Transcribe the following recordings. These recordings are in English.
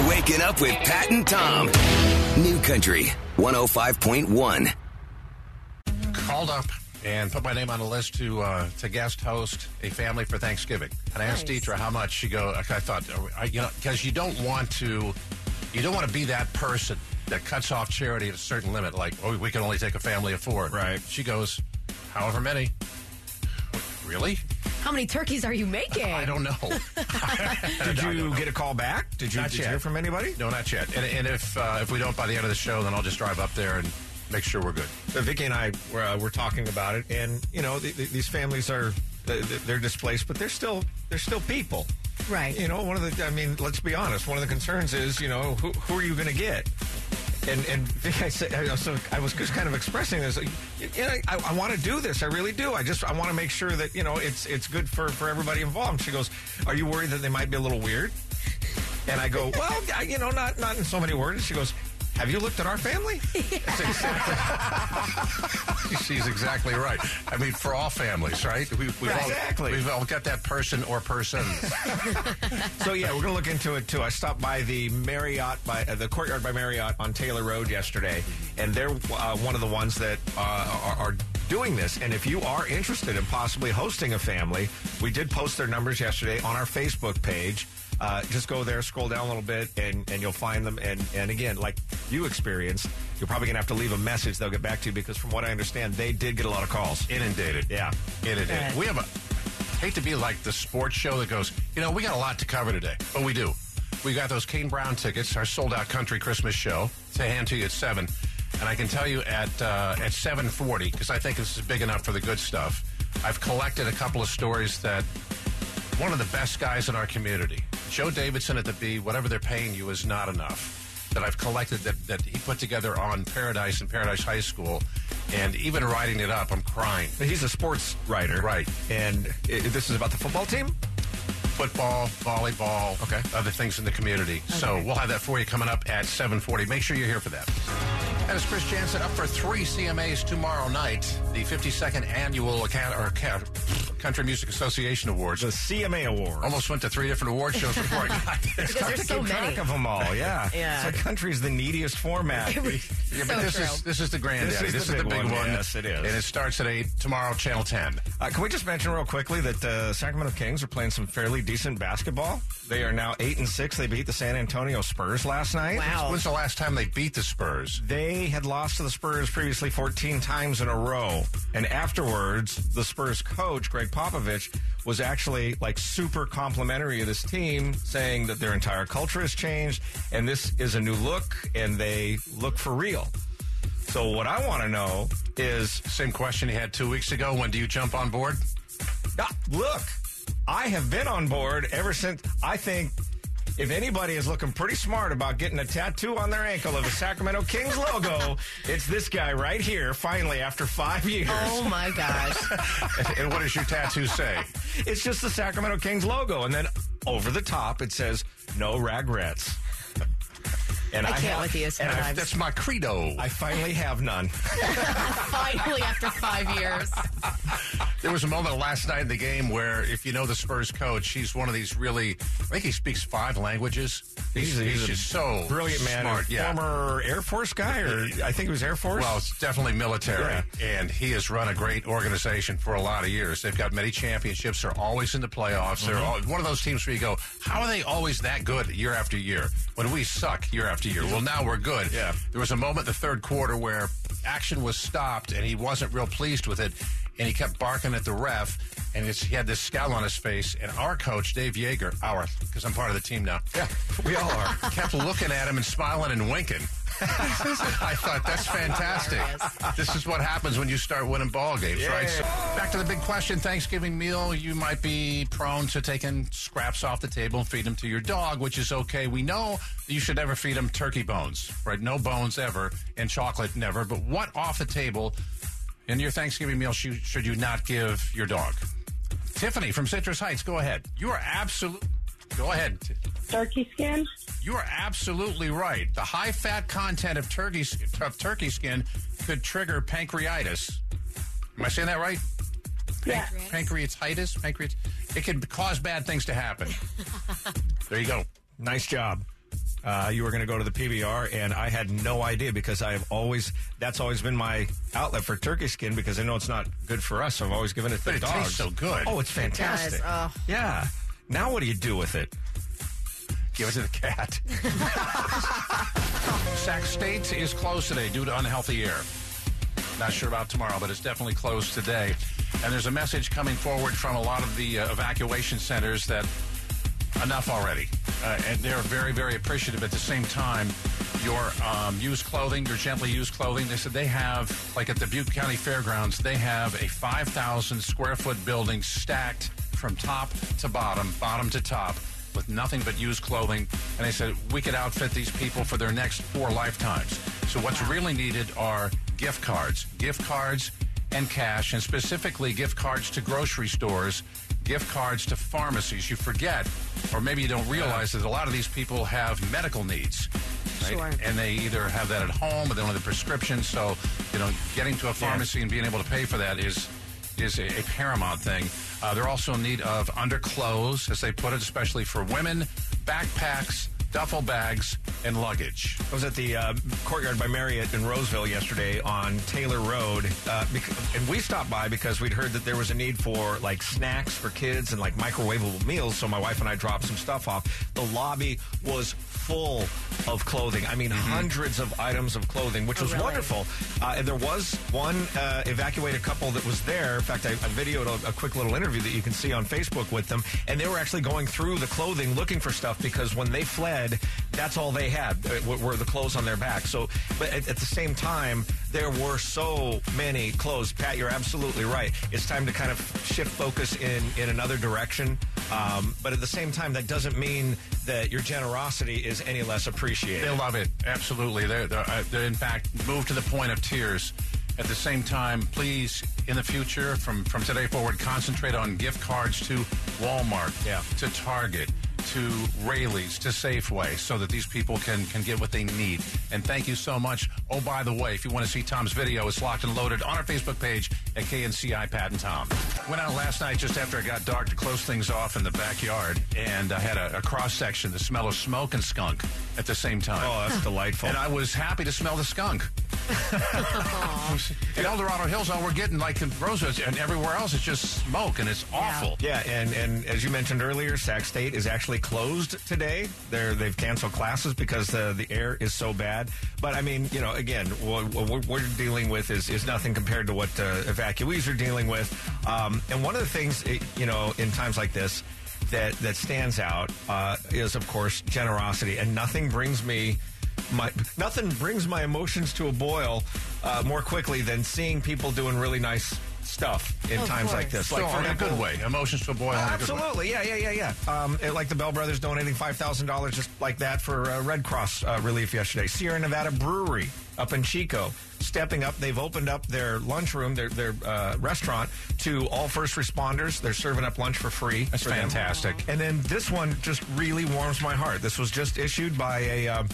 You're waking up with Pat and Tom. New Country 105.1. called up and put my name on a list to uh, to guest host a family for Thanksgiving. And I asked Nice. Deetra how much. She go. I thought, I, you know, because you don't want to, you don't want to be that person that cuts off charity at a certain limit. Like, oh, we can only take a family of four. Right. She goes, however many. Really? How many turkeys are you making? I don't know. Did you get a call back? Did you, Not did you hear from anybody? No, not yet. And, and if uh, if we don't by the end of the show, then I'll just drive up there and make sure we're good. Uh, Vicky and I were, uh, were talking about it, and you know th- th- these families are th- th- they're displaced, but they're still they're still people. Right. You know, one of the I mean, let's be honest. One of the concerns is you know who, who are you going to get? And and I said I, so I was just kind of expressing this. You know, I, I want to do this. I really do. I just I want to make sure that you know it's it's good for for everybody involved. She goes, "Are you worried that they might be a little weird?" And I go, well, I- you know, not not in so many words. She goes, have you looked at our family? That's exactly. She's exactly right. I mean, for all families, right? We, we've, all, Exactly. we've all got that person or persons. So yeah, we're gonna look into it too. I stopped by the Marriott by uh, the Courtyard by Marriott on Taylor Road yesterday, and they're uh, one of the ones that uh, are, are doing this. And if you are interested in possibly hosting a family, we did post their numbers yesterday on our Facebook page. Uh, just go there, scroll down a little bit, and, and you'll find them. And, and again, like you experienced, you're probably going to have to leave a message. They'll get back to you because, from what I understand, they did get a lot of calls. Inundated. Yeah. Inundated. Good. We have a, hate to be like the sports show that goes, you know, we got a lot to cover today. But we do. We got those Kane Brown tickets, our sold out country Christmas show to hand to you at 7. And I can tell you at uh, at 740, because I think this is big enough for the good stuff, I've collected a couple of stories that one of the best guys in our community, Joe Davidson at the Bee, whatever they're paying you is not enough. That I've collected that, that he put together on Paradise and Paradise High School. And even writing it up, I'm crying. He's a sports writer, Right. And i this is about the football team. Football, volleyball, Okay. other things in the community. So we'll have that for you coming up at 740. Make sure you're here for that. And it's Chris Janson up for three CMAs tomorrow night. The 52nd annual Acad- or Acad- Country Music Association Awards. The CMA Award. Almost went to three different award shows before I got there. Because there's so keep many. track of them all. Yeah, Yeah. It's like country's the neediest format. Yeah, so but this true. is this is the granddaddy. This is the big one. Yes, it is. And it starts at eight tomorrow, Channel Ten. Uh, can we just mention real quickly that the Sacramento Kings are playing some fairly decent basketball? They are now eight and six. They beat the San Antonio Spurs last night. Wow. When's the last time they beat the Spurs? They had lost to the Spurs previously 14 times in a row. And afterwards, the Spurs coach, Gregg Popovich, was actually like super complimentary of this team, saying that their entire culture has changed and this is a new look and they look for real. So, what I want to know is Same question he had two weeks ago. When do you jump on board? Ah, look, I have been on board ever since. I think if anybody is looking pretty smart about getting a tattoo on their ankle of the Sacramento Kings logo, it's this guy right here, finally, after five years. Oh my gosh. and what does your tattoo say? It's just the Sacramento Kings logo. And then over the top, it says, no regrets. And I can't have- with you and I- sometimes. That's my credo. I finally have none. Finally, after five years. There was a moment last night in the game where, if you know the Spurs coach, he's one of these really. I think he speaks five languages. He's, he's, a just so brilliant man, smart. Yeah. former Air Force guy, or I think it was Air Force. Well, it's definitely military, Yeah. and he has run a great organization for a lot of years. They've got many championships. They're always in the playoffs. They're mm-hmm. all, one of those teams where you go, "How are they always that good year after year?" When we suck year after year. Well, now we're good. Yeah. There was a moment in the third quarter where action was stopped, and he wasn't real pleased with it, and he kept barking at the ref, and it's, he had this scowl on his face. And our coach, Dave Joerger, our because I'm part of the team now, yeah, we all are. kept looking at him and smiling and winking. I thought that's fantastic. This is what happens when you start winning ball games, right? So back to the big question: Thanksgiving meal. You might be prone to taking scraps off the table and feed them to your dog, which is okay. We know you should never feed them turkey bones, right? No bones ever, and chocolate never. But what off the table in your Thanksgiving meal should, should you not give your dog? Tiffany from Citrus Heights, go ahead. You are absolutely. Go ahead. turkey skin. You are absolutely right. The high fat content of turkey of turkey skin could trigger pancreatitis. Am I saying that right? Yeah. Pancreatitis, pancreat. It could cause bad things to happen. there you go. Nice job. Uh, you were going to go to the PBR, and I had no idea because I've always that's always been my outlet for turkey skin because I know it's not good for us. So I've always given it to But the it dogs. tastes so good. Oh, it's fantastic. Oh. Yeah. Now what do you do with it? Give it to the cat. Sac State is closed today due to unhealthy air. Not sure about tomorrow, but it's definitely closed today. And there's a message coming forward from a lot of the uh, evacuation centers that enough already. Uh, and they're very, very appreciative at the same time. Your um, used clothing, your gently used clothing, they said they have, like at the Butte County Fairgrounds, they have a 5,000 square foot building stacked from top to bottom, bottom to top, with nothing but used clothing. And they said we could outfit these people for their next four lifetimes. So what's really needed are gift cards, gift cards and cash, and specifically gift cards to grocery stores, gift cards to pharmacies. You forget, or maybe you don't realize that a lot of these people have medical needs. Right? Sure. And they either have that at home or they don't have the prescription. So, you know, getting to a pharmacy and being able to pay for that is is a, a paramount thing. Uh, they're also in need of underclothes, as they put it, especially for women, backpacks, duffel bags, and luggage. I was at the uh, Courtyard by Marriott in Roseville yesterday on Taylor Road, uh, bec- and we stopped by because we'd heard that there was a need for like snacks for kids and like microwavable meals. So my wife and I dropped some stuff off. The lobby was full of clothing. I mean, hundreds of items of clothing, which was really? wonderful. Uh, and there was one uh, evacuated couple that was there. In fact, I, I videoed a, a quick little interview that you can see on Facebook with them, and they were actually going through the clothing looking for stuff because when they fled, that's all they had uh, were were the clothes on their back. So, but at, at the same time, there were so many clothes. Pat, you're absolutely right. It's time to kind of shift focus in in another direction. Um, but at the same time, that doesn't mean that your generosity is any less appreciated. They love it. Absolutely. They're, they're, uh, they're, in fact, moved to the point of tears. At the same time, please, in the future, from, from today forward, concentrate on gift cards to Walmart, Yeah. to Target, to Raley's, to Safeway, so that these people can, can get what they need. And thank you so much. Oh, by the way, if you want to see Tom's video, it's locked and loaded on our Facebook page at KNCI Pat and Tom. Went out last night just after it got dark to close things off in the backyard, and I had a, a cross section, the smell of smoke and skunk at the same time. Oh, that's delightful. And I was happy to smell the skunk. in El Dorado Hills, all we're getting, like in Roseville and everywhere else, it's just smoke, and it's awful. Yeah, and, and as you mentioned earlier, Sac State is actually closed today. They're, they've canceled classes because the, the air is so bad. But I mean, you know, again, what, what we're dealing with is, is nothing compared to what uh, evacuees are dealing with. Um, and one of the things, eh, you know, in times like this, that that stands out uh, is, of course, generosity, and nothing brings me my nothing brings my emotions to a boil uh, more quickly than seeing people doing really nice stuff in Of times like course. this. So, for in a example- good way. Emotions to a boil. in a good way. Absolutely, yeah, yeah, yeah, yeah. Um, it- like the Bell Brothers donating five thousand dollars just like that for uh, Red Cross uh, relief yesterday. Sierra Nevada Brewery up in Chico stepping up. They've opened up their lunchroom, their their uh, restaurant to all first responders. They're serving up lunch for free. That's for them. fantastic. And then this one just really warms my heart. This was just issued by a. Uh,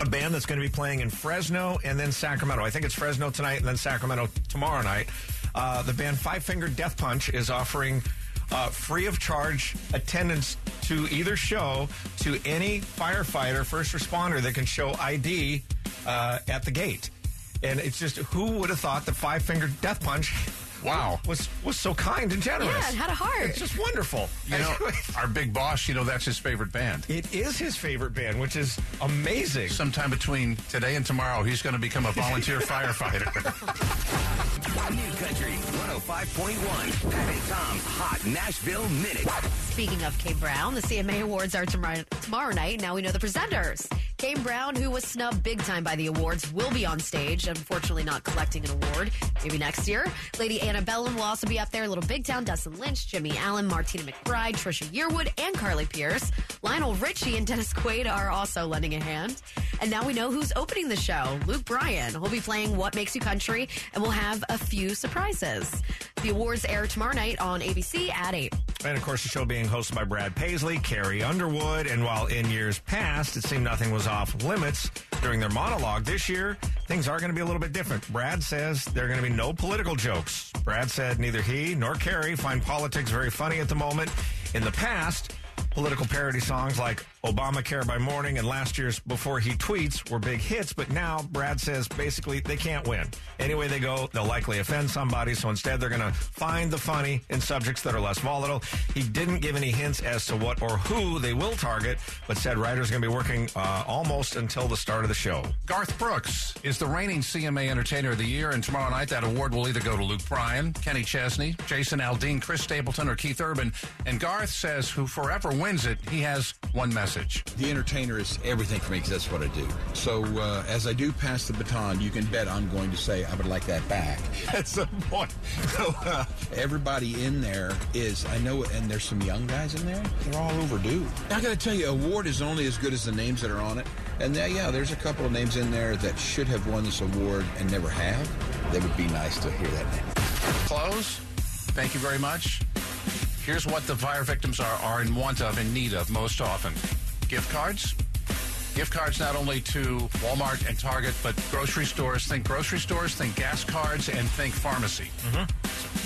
a band that's going to be playing in Fresno and then Sacramento. I think it's Fresno tonight and then Sacramento tomorrow night. Uh, the band Five Finger Death Punch is offering uh, free of charge attendance to either show to any firefighter, first responder that can show ID uh, at the gate. And it's just who would have thought that Five Finger Death Punch Wow. was was so kind and generous. Yeah, it had a heart. It's just wonderful. You know, our big boss, you know, that's his favorite band. it is his favorite band, which is amazing. Sometime between today and tomorrow, he's going to become a volunteer firefighter. New Country 105.1. Pat and Tom's Hot Nashville Minute. Speaking of Kane Brown, the CMA Awards are tomorrow, tomorrow night. Now we know the presenters. Kane Brown, who was snubbed big time by the awards, will be on stage. Unfortunately, not collecting an award. Maybe next year. Lady Antebellum will also be up there. Little Big Town, Dustin Lynch, Jimmy Allen, Martina McBride, Trisha Yearwood, and Carly Pearce. Lionel Richie and Dennis Quaid are also lending a hand. And now we know who's opening the show. Luke Bryan. He'll be playing What Makes You Country, and we'll have a few surprises. The awards air tomorrow night on ABC at 8. And of course, the show being hosted by Brad Paisley, Carrie Underwood, and while in years past it seemed nothing was off limits during their monologue, this year things are going to be a little bit different. Brad says there are going to be no political jokes. Brad said neither he nor Carrie find politics very funny at the moment. In the past, political parody songs like Obamacare by morning and last year's Before He Tweets were big hits, but now Brad says basically they can't win. Anyway they go, they'll likely offend somebody, so instead they're going to find the funny in subjects that are less volatile. He didn't give any hints as to what or who they will target, but said writers are going to be working uh, almost until the start of the show. Garth Brooks is the reigning CMA Entertainer of the Year, and tomorrow night that award will either go to Luke Bryan, Kenny Chesney, Jason Aldean, Chris Stapleton, or Keith Urban. And Garth says who forever wins it, he has one message. The entertainer is everything for me because that's what I do. So uh, as I do pass the baton, you can bet I'm going to say I would like that back at some point. So uh, everybody in there is, I know, and there's some young guys in there. They're all overdue. I got to tell you, award is only as good as the names that are on it. And there, yeah, there's a couple of names in there that should have won this award and never have. That would be nice to hear that name. Close. Thank you very much. Here's what the fire victims are, are in want of, and need of most often gift cards. Gift cards not only to Walmart and Target, but grocery stores. Think grocery stores, think gas cards, and think pharmacy. So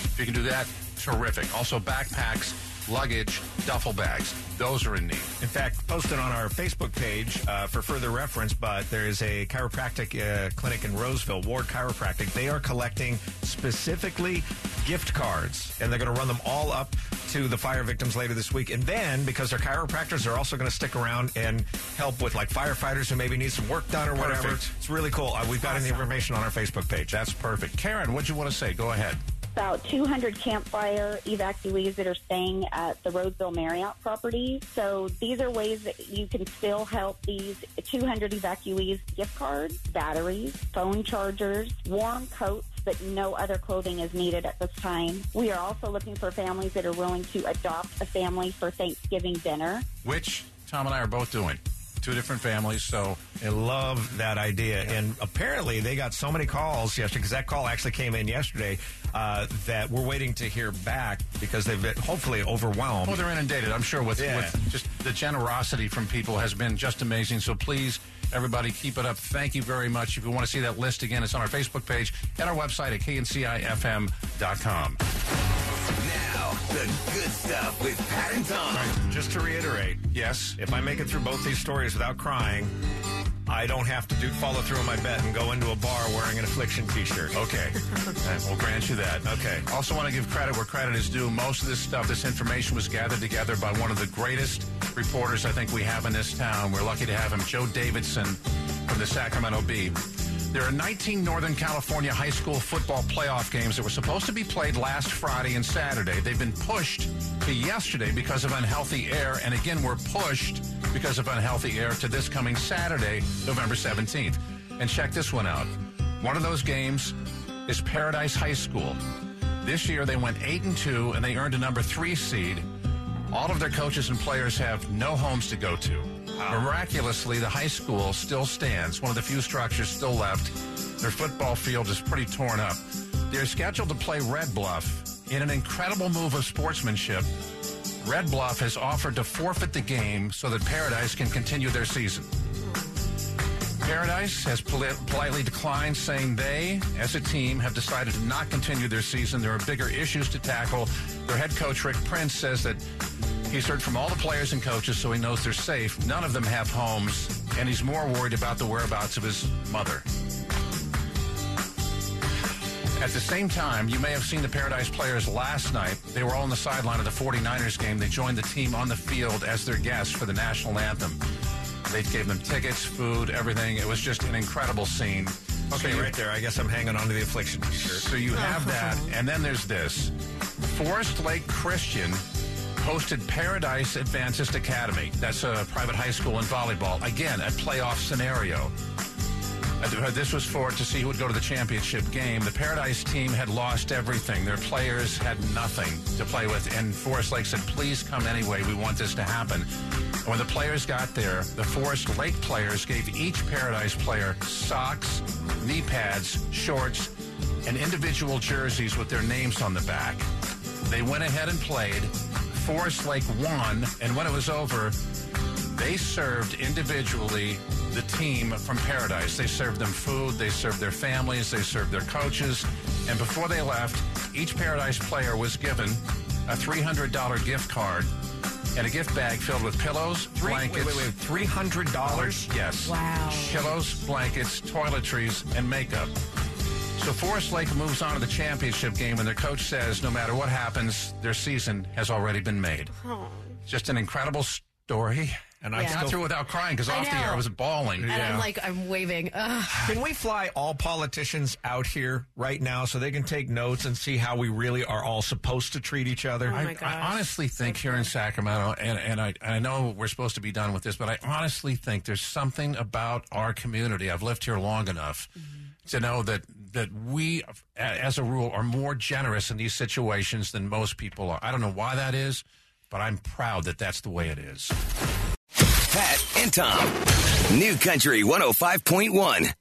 if you can do that, terrific. Also, backpacks, luggage, duffel bags. Those are in need. In fact, posted on our Facebook page uh, for further reference, but there is a chiropractic uh, clinic in Roseville, Ward Chiropractic. They are collecting specifically gift cards, and they're going to run them all up to the fire victims later this week. And then, because they're chiropractors, they're also going to stick around and help with like firefighters who maybe need some work done or whatever. Perfect. It's really cool. Uh, we've got any information on our Facebook page. That's perfect. Karen, what do you want to say? Go ahead. About 200 campfire evacuees that are staying at the Roseville Marriott property. So these are ways that you can still help these 200 evacuees gift cards, batteries, phone chargers, warm coats, but no other clothing is needed at this time. We are also looking for families that are willing to adopt a family for Thanksgiving dinner. Which Tom and I are both doing. Two different families, so I love that idea. And apparently, they got so many calls yesterday because that call actually came in yesterday uh, that we're waiting to hear back because they've been hopefully overwhelmed. Well, they're inundated, I'm sure, with, Yeah. with just the generosity from people has been just amazing. So please, everybody, keep it up. Thank you very much. If you want to see that list again, it's on our Facebook page and our website at kncifm.com. Now, the good stuff with Pat and Tom. Just to reiterate, Yes. if I make it through both these stories without crying, I don't have to do follow through on my bet and go into a bar wearing an affliction T-shirt. Okay. We'll grant you that. Okay. Also, want to give credit where credit is due. Most of this stuff, this information was gathered together by one of the greatest reporters I think we have in this town. We're lucky to have him, Joe Davidson from the Sacramento Bee. There are 19 Northern California high school football playoff games that were supposed to be played last Friday and Saturday. They've been pushed to yesterday because of unhealthy air, and again, were pushed because of unhealthy air to this coming Saturday, November 17th. And check this one out. One of those games is Paradise High School. This year they went 8 and 2 and they earned a number 3 seed. All of their coaches and players have no homes to go to. Miraculously, the high school still stands, one of the few structures still left. Their football field is pretty torn up. They're scheduled to play Red Bluff in an incredible move of sportsmanship. Red Bluff has offered to forfeit the game so that Paradise can continue their season. Paradise has poli- politely declined, saying they, as a team, have decided to not continue their season. There are bigger issues to tackle. Their head coach, Rick Prince, says that he's heard from all the players and coaches, so he knows they're safe. None of them have homes, and he's more worried about the whereabouts of his mother. At the same time, you may have seen the Paradise players last night. They were all on the sideline of the 49ers game. They joined the team on the field as their guests for the national anthem. They gave them tickets, food, everything. It was just an incredible scene. Okay, So you- right there. I guess I'm hanging on to the affliction T-shirt. So you have uh-huh. that, and then there's this. Forest Lake Christian hosted Paradise Adventist Academy. That's a private high school in volleyball. Again, a playoff scenario. This was for to see who would go to the championship game. The Paradise team had lost everything. Their players had nothing to play with, and Forest Lake said, "Please come anyway. We want this to happen." And when the players got there, the Forest Lake players gave each Paradise player socks, knee pads, shorts, and individual jerseys with their names on the back. They went ahead and played. Forest Lake won, and when it was over, they served individually the team from Paradise. They served them food, they served their families, they served their coaches, and before they left, each Paradise player was given a $300 gift card and a gift bag filled with pillows, Three, wait, blankets. wait, wait, hundred dollars. Yes. Wow. Pillows, blankets, toiletries, and makeup. So Forest Lake moves on to the championship game, and their coach says no matter what happens, their season has already been made. Oh. Just an incredible story. And I Yeah. got through without crying because I off the air. I was bawling. And I'm like, I'm waving. Ugh. Can we fly all politicians out here right now so they can take notes and see how we really are all supposed to treat each other? Oh, my I, gosh. I honestly think here in Sacramento, and, and I, I know we're supposed to be done with this, but I honestly think there's something about our community. I've lived here long enough mm-hmm. to know that, that we, as a rule, are more generous in these situations than most people are. I don't know why that is, but I'm proud that that's the way it is. Pat and Tom. New Country 105.1.